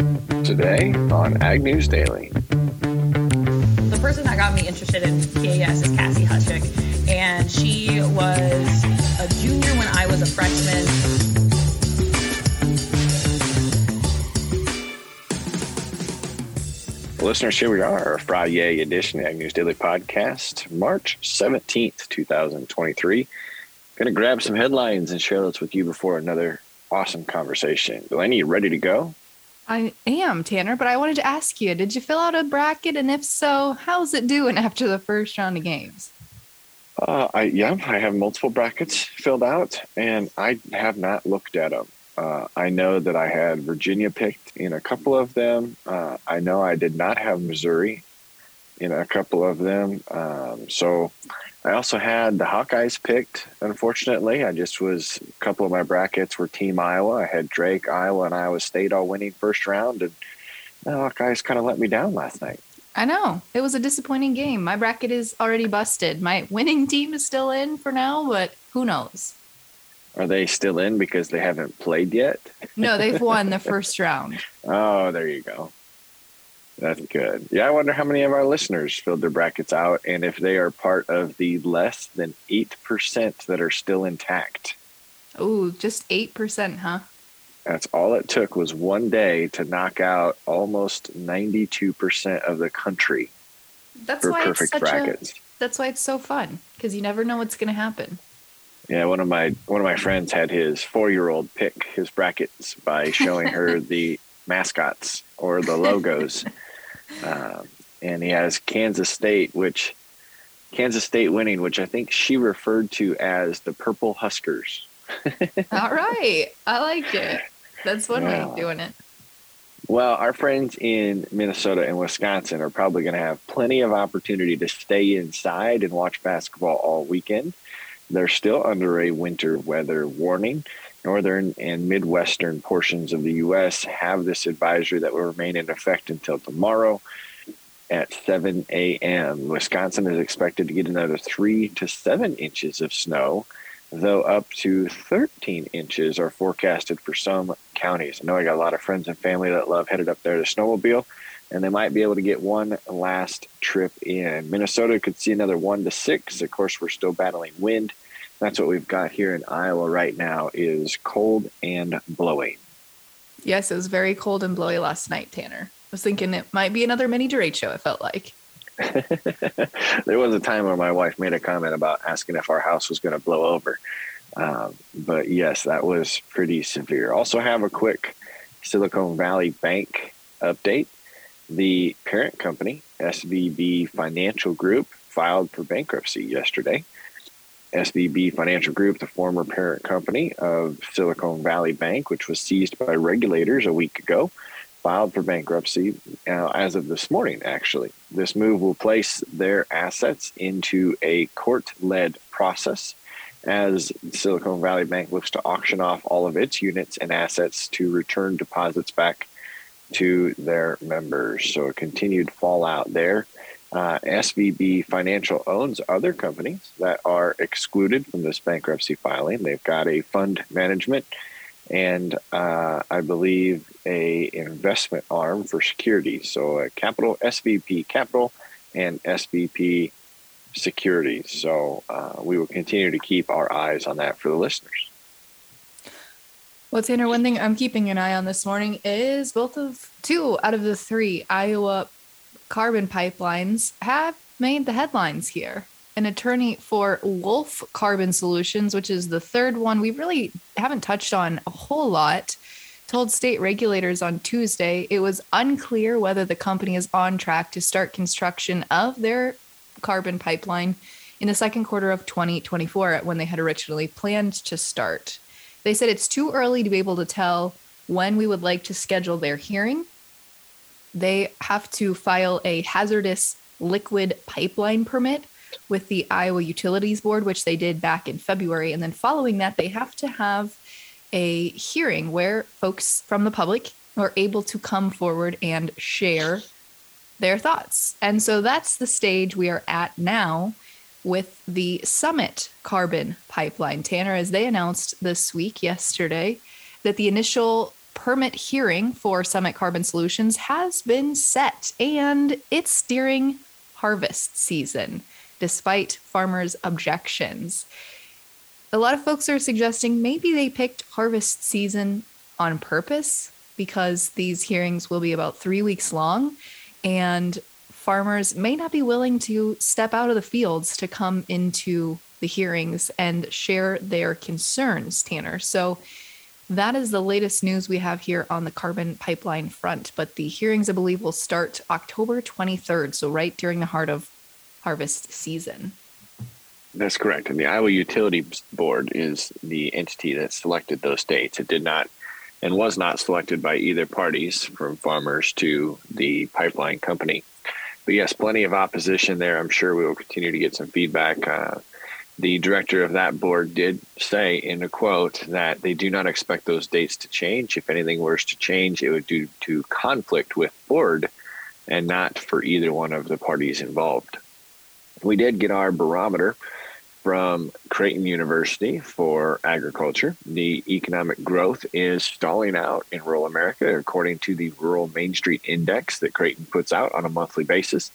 Today on Ag News Daily. The person that got me interested in PAS is Cassie Hutchick, and she was a junior when I was a freshman. Listeners, here we are, our Friday edition of Ag News Daily Podcast, March 17th, 2023. Going to grab some headlines and share those with you before another awesome conversation. Delaney, you ready to go? I am, Tanner, but I wanted to ask you did you fill out a bracket? And if so, how's it doing after the first round of games? Uh, I yeah, I have multiple brackets filled out, and I have not looked at them. Uh, I know that I had Virginia picked in a couple of them. Uh, I know I did not have Missouri in a couple of them. Um, so I also had the Hawkeyes picked. Unfortunately, I just was a couple of my brackets were Team Iowa. I had Drake, Iowa, and Iowa State all winning first round, and the Hawkeyes kind of let me down last night. I know it was a disappointing game. My bracket is already busted. My winning team is still in for now, but who knows? Are they still in because they haven't played yet? No, they've won the first round. Oh, there you go. That's good. Yeah, I wonder how many of our listeners filled their brackets out and if they are part of the less than 8% that are still intact. Oh, just 8%, huh? That's all it took was one day to knock out almost 92% of the country that's for why perfect it's such brackets. A, that's why it's so fun because you never know what's going to happen. Yeah, one of my one of my friends had his four year old pick his brackets by showing her the mascots or the logos, um, and he has Kansas State, which Kansas State winning, which I think she referred to as the Purple Huskers. All right, I like it. That's one way of doing it. Well, our friends in Minnesota and Wisconsin are probably going to have plenty of opportunity to stay inside and watch basketball all weekend. They're still under a winter weather warning. Northern and Midwestern portions of the U.S. have this advisory that will remain in effect until tomorrow at 7 a.m. Wisconsin is expected to get another three to seven inches of snow, though up to 13 inches are forecasted for some counties. I know I got a lot of friends and family that love headed up there to snowmobile, and they might be able to get one last trip in. Minnesota could see another one to six. Of course, we're still battling wind. That's what we've got here in Iowa right now is cold and blowing. Yes, it was very cold and blowy last night, Tanner. I was thinking it might be another mini show, it felt like. there was a time where my wife made a comment about asking if our house was going to blow over. Um, but yes, that was pretty severe. Also, have a quick Silicon Valley Bank update. The parent company, SVB Financial Group, filed for bankruptcy yesterday. SVB Financial Group, the former parent company of Silicon Valley Bank, which was seized by regulators a week ago, filed for bankruptcy uh, as of this morning, actually. This move will place their assets into a court led process as Silicon Valley Bank looks to auction off all of its units and assets to return deposits back to their members. So a continued fallout there. Uh, SVB Financial owns other companies that are excluded from this bankruptcy filing. They've got a fund management and uh, I believe a investment arm for securities. So a capital SVB Capital and SVB Securities. So uh, we will continue to keep our eyes on that for the listeners. Well, Tanner, one thing I'm keeping an eye on this morning is both of two out of the three Iowa carbon pipelines have made the headlines here. An attorney for Wolf Carbon Solutions, which is the third one we really haven't touched on a whole lot, told state regulators on Tuesday it was unclear whether the company is on track to start construction of their carbon pipeline in the second quarter of 2024 when they had originally planned to start. They said it's too early to be able to tell when we would like to schedule their hearing. They have to file a hazardous liquid pipeline permit with the Iowa Utilities Board, which they did back in February. And then following that, they have to have a hearing where folks from the public are able to come forward and share their thoughts. And so that's the stage we are at now with the Summit Carbon Pipeline. Tanner, as they announced this week, yesterday, that the initial permit hearing for Summit Carbon Solutions has been set, and it's during harvest season, despite farmers' objections. A lot of folks are suggesting maybe they picked harvest season on purpose because these hearings will be about three weeks long, and farmers may not be willing to step out of the fields to come into the hearings and share their concerns, Tanner. So that is the latest news we have here on the carbon pipeline front. But the hearings, I believe, will start October 23rd, so right during the heart of harvest season. That's correct. And the Iowa Utilities Board is the entity that selected those dates. It did not and was not selected by either parties from farmers to the pipeline company. But yes, plenty of opposition there. I'm sure we will continue to get some feedback. Uh, the director of that board did say in a quote that they do not expect those dates to change. If anything were to change, it would due to conflict with board and not for either one of the parties involved. We did get our barometer from Creighton University for agriculture. The economic growth is stalling out in rural America, according to the Rural Main Street Index that Creighton puts out on a monthly basis.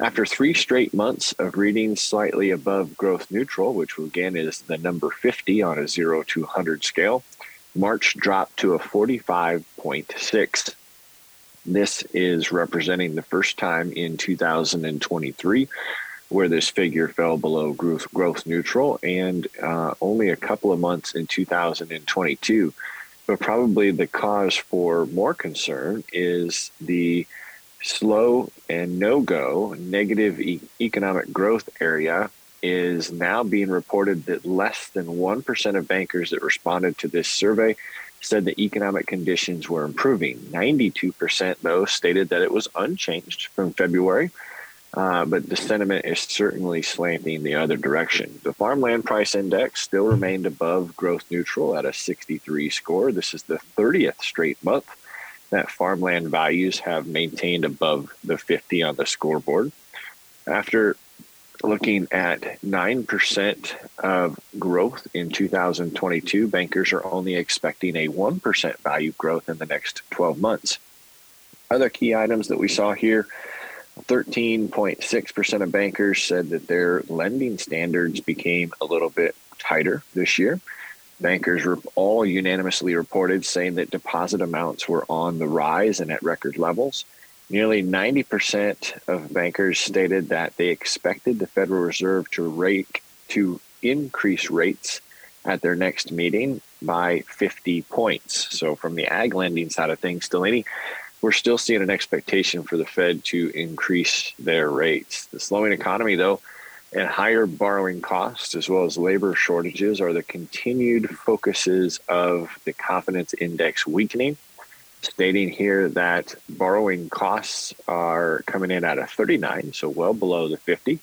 After three straight months of reading slightly above growth neutral, which again is the number 50 on a 0 to 100 scale, March dropped to a 45.6. This is representing the first time in 2023 where this figure fell below growth, growth neutral and uh, only a couple of months in 2022. But probably the cause for more concern is the slow and no go negative e- economic growth area is now being reported that less than 1% of bankers that responded to this survey said that economic conditions were improving. 92%, though, stated that it was unchanged from February. Uh, but the sentiment is certainly slanting the other direction. The farmland price index still remained above growth neutral at a 63 score. This is the 30th straight month that farmland values have maintained above the 50 on the scoreboard. After looking at 9% of growth in 2022, bankers are only expecting a 1% value growth in the next 12 months. Other key items that we saw here 13.6% of bankers said that their lending standards became a little bit tighter this year. Bankers were all unanimously reported saying that deposit amounts were on the rise and at record levels. Nearly 90% of bankers stated that they expected the Federal Reserve to rate to increase rates at their next meeting by 50 points. So from the ag lending side of things, Delaney, we're still seeing an expectation for the Fed to increase their rates. The slowing economy, though, and higher borrowing costs as well as labor shortages are the continued focuses of the confidence index weakening stating here that borrowing costs are coming in at a 39 so well below the 50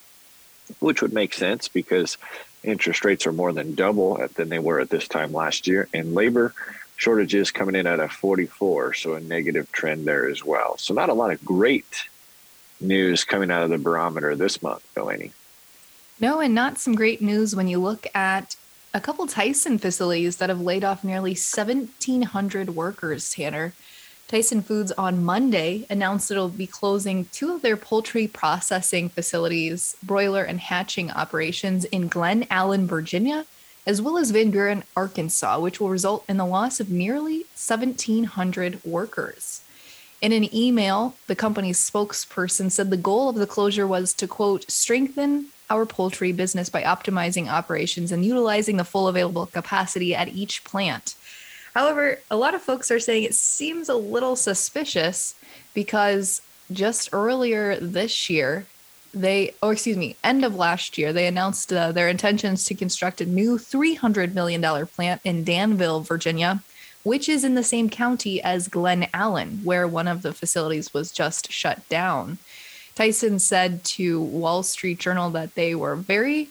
which would make sense because interest rates are more than double than they were at this time last year and labor shortages coming in at a 44 so a negative trend there as well. So not a lot of great news coming out of the barometer this month delaney no, and not some great news when you look at a couple Tyson facilities that have laid off nearly 1,700 workers, Tanner. Tyson Foods on Monday announced it'll be closing two of their poultry processing facilities, broiler and hatching operations in Glen Allen, Virginia, as well as Van Buren, Arkansas, which will result in the loss of nearly 1,700 workers. In an email, the company's spokesperson said the goal of the closure was to, quote, strengthen our poultry business by optimizing operations and utilizing the full available capacity at each plant. However, a lot of folks are saying it seems a little suspicious because just earlier this year, they, or excuse me, end of last year, they announced uh, their intentions to construct a new $300 million plant in Danville, Virginia, which is in the same county as Glen Allen, where one of the facilities was just shut down. Tyson said to Wall Street Journal that they were very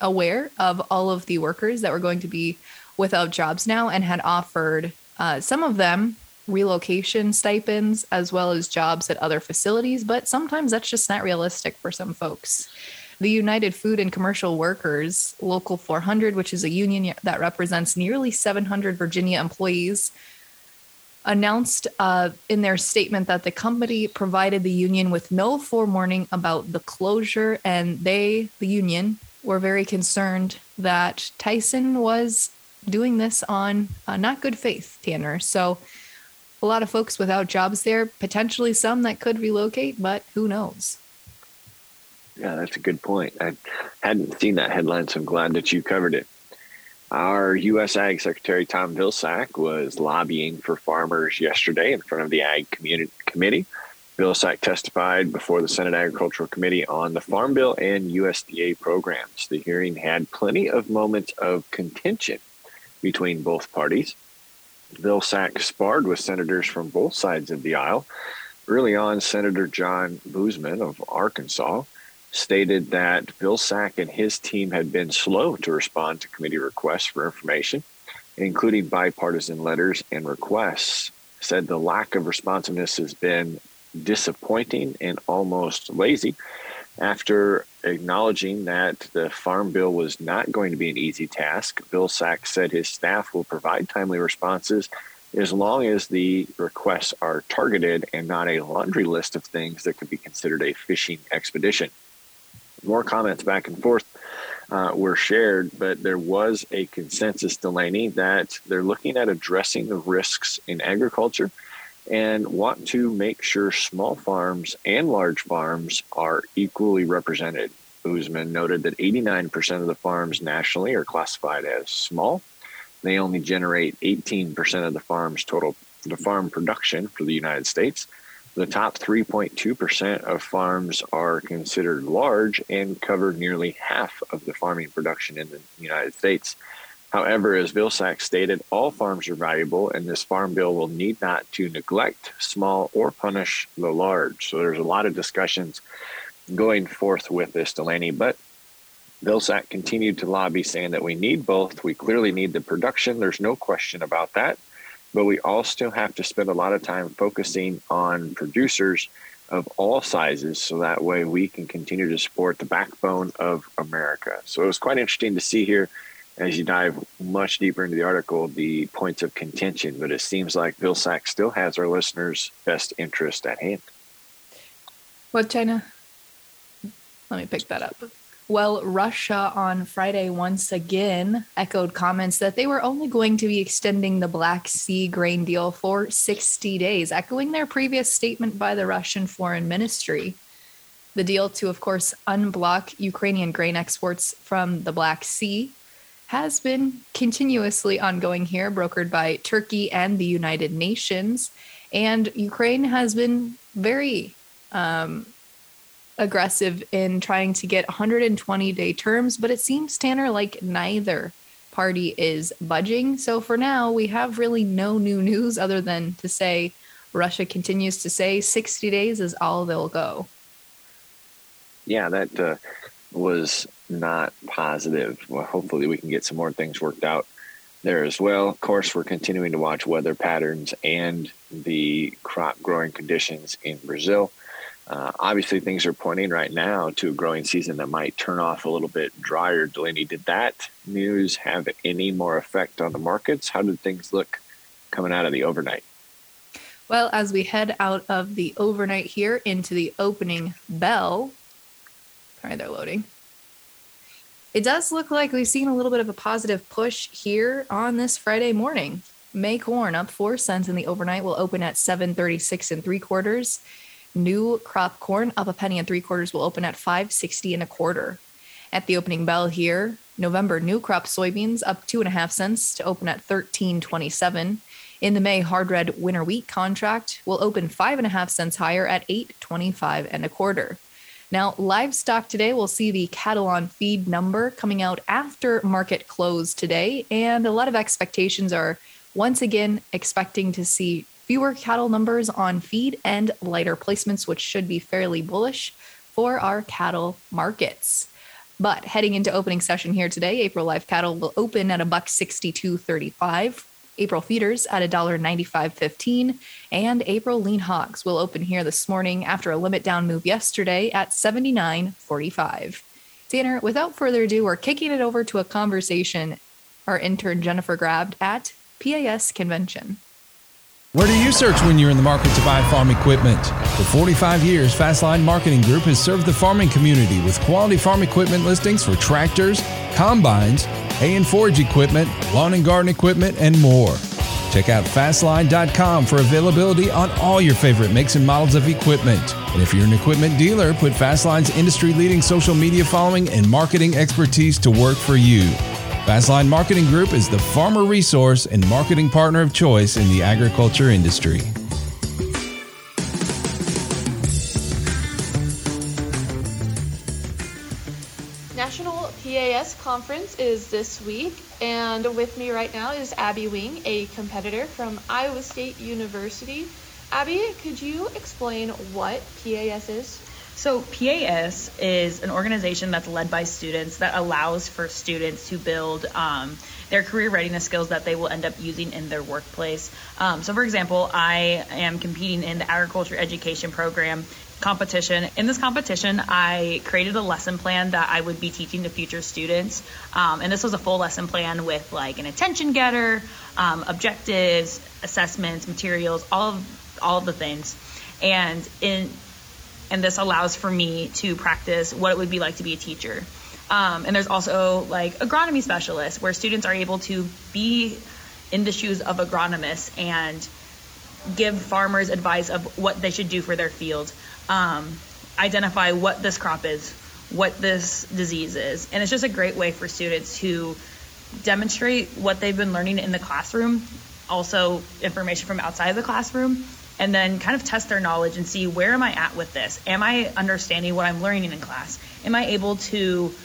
aware of all of the workers that were going to be without jobs now and had offered uh, some of them relocation stipends as well as jobs at other facilities, but sometimes that's just not realistic for some folks. The United Food and Commercial Workers Local 400, which is a union that represents nearly 700 Virginia employees, announced uh, in their statement that the company provided the union with no forewarning about the closure, and they, the union, were very concerned that Tyson was doing this on uh, not good faith, Tanner. So, a lot of folks without jobs there, potentially some that could relocate, but who knows? Yeah, that's a good point. I hadn't seen that headline, so I'm glad that you covered it. Our U.S. Ag Secretary Tom Vilsack was lobbying for farmers yesterday in front of the Ag Community Committee. Vilsack testified before the Senate Agricultural Committee on the Farm Bill and USDA programs. The hearing had plenty of moments of contention between both parties. Vilsack sparred with senators from both sides of the aisle. Early on, Senator John Boozman of Arkansas stated that Vilsack and his team had been slow to respond to committee requests for information, including bipartisan letters and requests. Said the lack of responsiveness has been disappointing and almost lazy. After acknowledging that the Farm Bill was not going to be an easy task, Vilsack said his staff will provide timely responses as long as the requests are targeted and not a laundry list of things that could be considered a fishing expedition. More comments back and forth uh, were shared, but there was a consensus, Delaney, that they're looking at addressing the risks in agriculture and want to make sure small farms and large farms are equally represented. Boozman noted that 89% of the farms nationally are classified as small. They only generate 18% of the farm's total the farm production for the United States. The top 3.2% of farms are considered large and cover nearly half of the farming production in the United States. However, as Vilsack stated, all farms are valuable, and this farm bill will need not to neglect small or punish the large. So there's a lot of discussions going forth with this, Delaney. But Vilsack continued to lobby, saying that we need both. We clearly need the production. There's no question about that. But we all still have to spend a lot of time focusing on producers of all sizes so that way we can continue to support the backbone of America. So it was quite interesting to see here as you dive much deeper into the article, the points of contention, but it seems like Bill Vilsack still has our listeners' best interest at hand. What, China? Let me pick that up. Well, Russia on Friday once again echoed comments that they were only going to be extending the Black Sea grain deal for 60 days, echoing their previous statement by the Russian Foreign Ministry. The deal to, of course, unblock Ukrainian grain exports from the Black Sea has been continuously ongoing here, brokered by Turkey and the United Nations. And Ukraine has been very um, aggressive in trying to get 120 day terms, but it seems, Tanner, like neither party is budging. So for now, we have really no new news other than to say Russia continues to say 60 days is all they'll go. Yeah, that uh, was not positive. Well, hopefully, we can get some more things worked out there as well. Of course, we're continuing to watch weather patterns and the crop growing conditions in Brazil. Uh, obviously, things are pointing right now to a growing season that might turn off a little bit drier. Delaney, did that news have any more effect on the markets? How did things look coming out of the overnight? Well, as we head out of the overnight here into the opening bell, sorry, they're loading. It does look like we've seen a little bit of a positive push here on this Friday morning. May corn up four cents in the overnight will open at 736 and three quarters. New crop corn up a penny and three quarters will open at 560 and a quarter. At the opening bell here, November new crop soybeans up two and a half cents to open at 1327. In the May hard red winter wheat contract will open five and a half cents higher at 825 and a quarter. Now, livestock today, we'll see the cattle on feed number coming out after market close today. And a lot of expectations are once again expecting to see fewer cattle numbers on feed and lighter placements, which should be fairly bullish for our cattle markets. But heading into opening session here today, April live cattle will open at a buck 62.35 April feeders at $1.9515, and April lean hogs will open here this morning after a limit down move yesterday at 79.45. Tanner, without further ado, we're kicking it over to a conversation our intern Jennifer grabbed at PAS convention. Where do you search when you're in the market to buy farm equipment? For 45 years, Fastline Marketing Group has served the farming community with quality farm equipment listings for tractors, combines, hay and forage equipment, lawn and garden equipment, and more. Check out fastline.com for availability on all your favorite makes and models of equipment. And if you're an equipment dealer, put Fastline's industry leading social media following and marketing expertise to work for you. Fastline Marketing Group is the farmer resource and marketing partner of choice in the agriculture industry. National PAS Conference is this week, and with me right now is Abby Wing, a competitor from Iowa State University. Abby, could you explain what PAS is? So, PAS is an organization that's led by students that allows for students to build um, their career readiness skills that they will end up using in their workplace. Um, so, for example, I am competing in the agriculture education program competition. In this competition, I created a lesson plan that I would be teaching to future students. Um, and this was a full lesson plan with like an attention getter, um, objectives, assessments, materials, all of all of the things. And in and this allows for me to practice what it would be like to be a teacher. Um, and there's also like agronomy specialists where students are able to be in the shoes of agronomists and give farmers advice of what they should do for their field, um, identify what this crop is, what this disease is. And it's just a great way for students to demonstrate what they've been learning in the classroom, also information from outside of the classroom, and then kind of test their knowledge and see where am I at with this? Am I understanding what I'm learning in class? Am I able to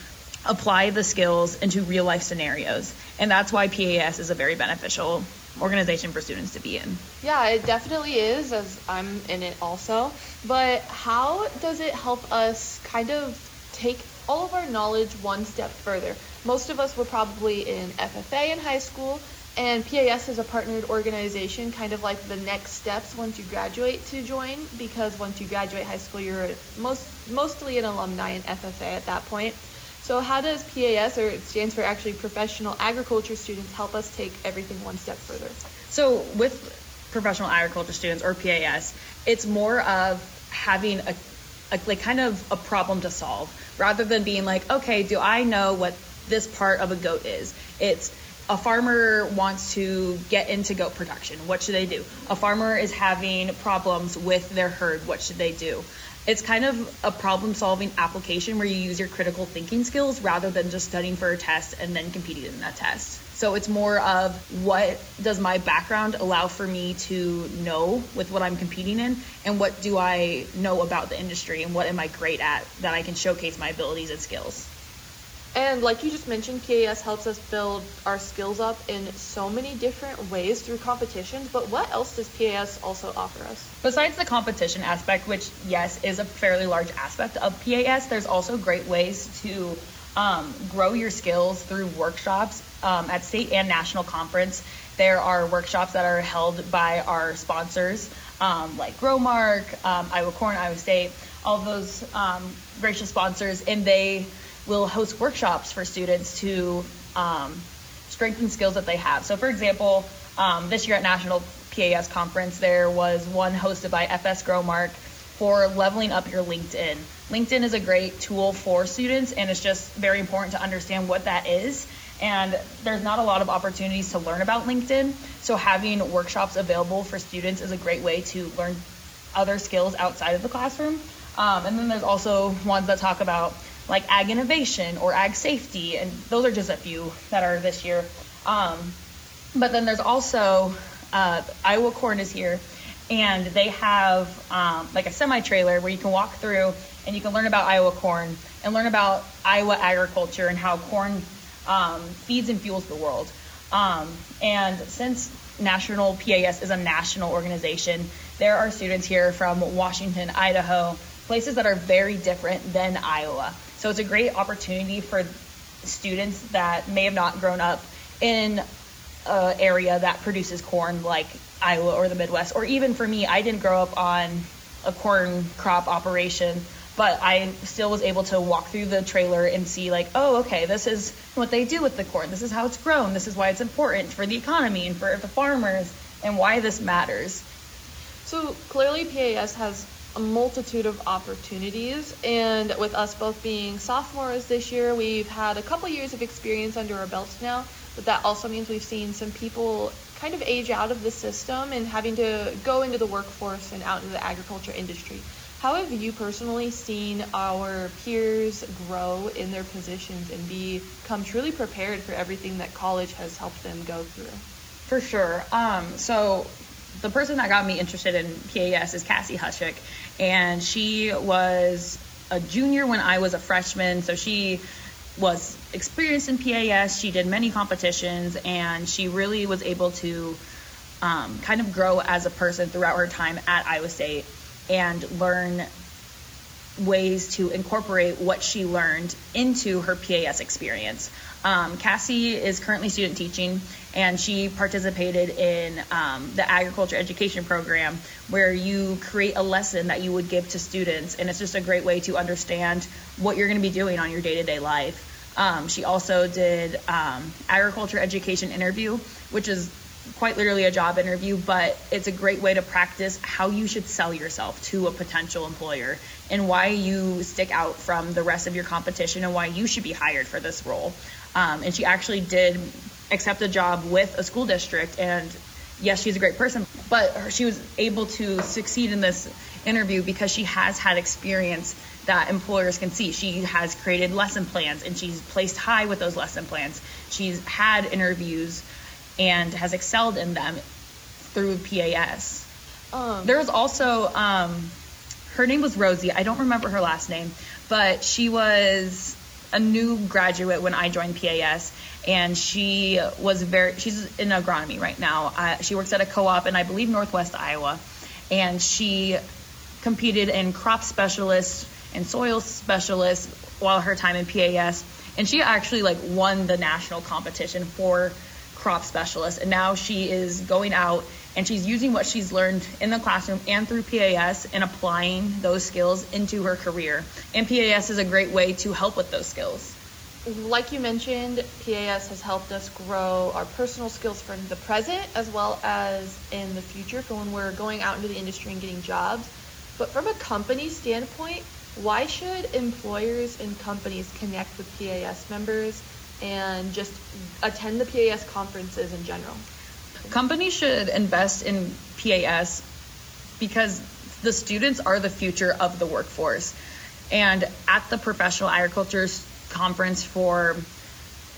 apply the skills into real life scenarios? And that's why PAS is a very beneficial organization for students to be in. Yeah, it definitely is, as I'm in it also. But how does it help us kind of take all of our knowledge one step further? Most of us were probably in FFA in high school, and PAS is a partnered organization, kind of like the next steps once you graduate to join, because once you graduate high school, you're most mostly an alumni in FFA at that point. So how does PAS, or it stands for actually Professional Agriculture Students, help us take everything one step further? So with professional agriculture students or PAS, it's more of having a, a like kind of a problem to solve rather than being like, okay, do I know what this part of a goat is? It's a farmer wants to get into goat production. What should they do? A farmer is having problems with their herd. What should they do? It's kind of a problem solving application where you use your critical thinking skills rather than just studying for a test and then competing in that test. So it's more of what does my background allow for me to know with what I'm competing in, and what do I know about the industry, and what am I great at that I can showcase my abilities and skills. And like you just mentioned, PAS helps us build our skills up in so many different ways through competitions. But what else does PAS also offer us? Besides the competition aspect, which, yes, is a fairly large aspect of PAS, there's also great ways to um, grow your skills through workshops um, at state and national conference. There are workshops that are held by our sponsors, um, like Growmark, um, Iowa Corn, Iowa State, all those um, gracious sponsors, and they will host workshops for students to um, strengthen skills that they have. So, for example, um, this year at National PAS Conference, there was one hosted by FS Growmark for leveling up your LinkedIn. LinkedIn is a great tool for students, and it's just very important to understand what that is. And there's not a lot of opportunities to learn about LinkedIn. So, having workshops available for students is a great way to learn other skills outside of the classroom. Um, and then there's also ones that talk about like ag innovation or ag safety, and those are just a few that are this year. Um, but then there's also uh, Iowa Corn is here, and they have um, like a semi trailer where you can walk through and you can learn about Iowa corn and learn about Iowa agriculture and how corn um, feeds and fuels the world. Um, and since National PAS is a national organization, there are students here from Washington, Idaho, places that are very different than Iowa. So it's a great opportunity for students that may have not grown up in an area that produces corn like Iowa or the Midwest, or even for me, I didn't grow up on a corn crop operation, but I still was able to walk through the trailer and see, like, oh, okay, this is what they do with the corn. This is how it's grown. This is why it's important for the economy and for the farmers and why this matters. So clearly, PAS has a multitude of opportunities, and with us both being sophomores this year, we've had a couple years of experience under our belts now. But that also means we've seen some people kind of age out of the system and having to go into the workforce and out into the agriculture industry. How have you personally seen our peers grow in their positions and become truly prepared for everything that college has helped them go through? For sure. Um, so the person that got me interested in PAS is Cassie Hushik, and she was a junior when I was a freshman. So she was experienced in PAS. She did many competitions, and she really was able to um, kind of grow as a person throughout her time at Iowa State and learn ways to incorporate what she learned into her PAS experience. Um, Cassie is currently student teaching, and she participated in um, the agriculture education program where you create a lesson that you would give to students, and it's just a great way to understand what you're going to be doing on your day to day life. Um, she also did um, agriculture education interview, which is quite literally a job interview, but it's a great way to practice how you should sell yourself to a potential employer and why you stick out from the rest of your competition and why you should be hired for this role. Um, and she actually did accept a job with a school district and yes she's a great person but she was able to succeed in this interview because she has had experience that employers can see she has created lesson plans and she's placed high with those lesson plans she's had interviews and has excelled in them through PAS. Um, there was also um, her name was Rosie. I don't remember her last name, but she was a new graduate when I joined PAS, and she was very. She's in agronomy right now. Uh, she works at a co-op in I believe Northwest Iowa, and she competed in crop specialist and soil specialist while her time in PAS, and she actually like won the national competition for crop specialist, and now she is going out and she's using what she's learned in the classroom and through PAS and applying those skills into her career. And PAS is a great way to help with those skills. Like you mentioned, PAS has helped us grow our personal skills for the present as well as in the future for when we're going out into the industry and getting jobs. But from a company standpoint, why should employers and companies connect with PAS members and just attend the PAS conferences in general. Companies should invest in PAS because the students are the future of the workforce. And at the Professional Agriculture Conference for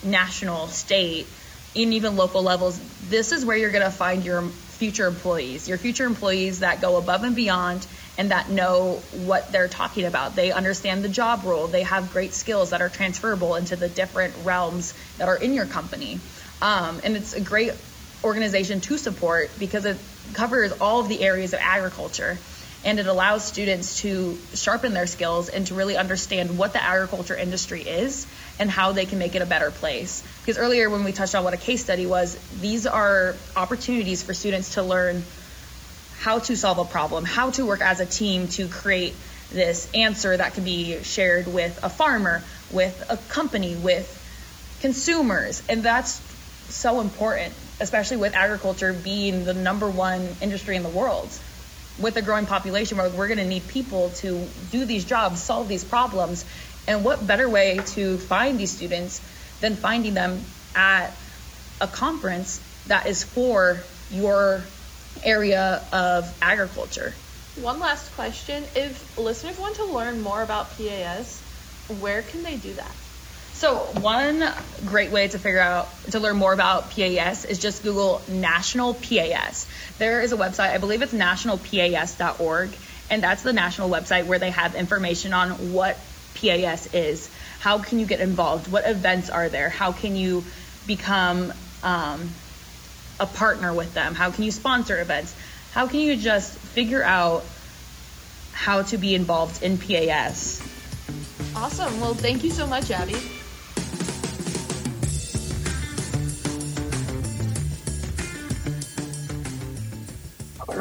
national, state, and even local levels, this is where you're going to find your future employees, your future employees that go above and beyond and that know what they're talking about. They understand the job role. They have great skills that are transferable into the different realms that are in your company. Um, and it's a great organization to support because it covers all of the areas of agriculture and it allows students to sharpen their skills and to really understand what the agriculture industry is and how they can make it a better place. Because earlier, when we touched on what a case study was, these are opportunities for students to learn how to solve a problem, how to work as a team to create this answer that can be shared with a farmer, with a company, with consumers. And that's so important, especially with agriculture being the number one industry in the world. With a growing population, where we're going to need people to do these jobs, solve these problems. And what better way to find these students than finding them at a conference that is for your area of agriculture. One last question. If listeners want to learn more about PAS, where can they do that? So, one great way to figure out to learn more about PAS is just Google National PAS. There is a website, I believe it's nationalpas.org, and that's the national website where they have information on what PAS is. How can you get involved? What events are there? How can you become um, a partner with them? How can you sponsor events? How can you just figure out how to be involved in PAS? Awesome. Well, thank you so much, Abby.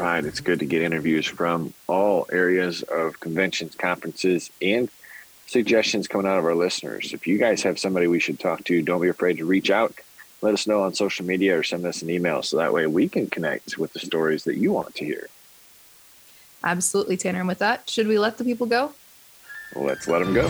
Right, it's good to get interviews from all areas of conventions, conferences, and suggestions coming out of our listeners. If you guys have somebody we should talk to, don't be afraid to reach out let us know on social media or send us an email so that way we can connect with the stories that you want to hear. Absolutely, Tanner. And with that, should we let the people go? Let's let them go.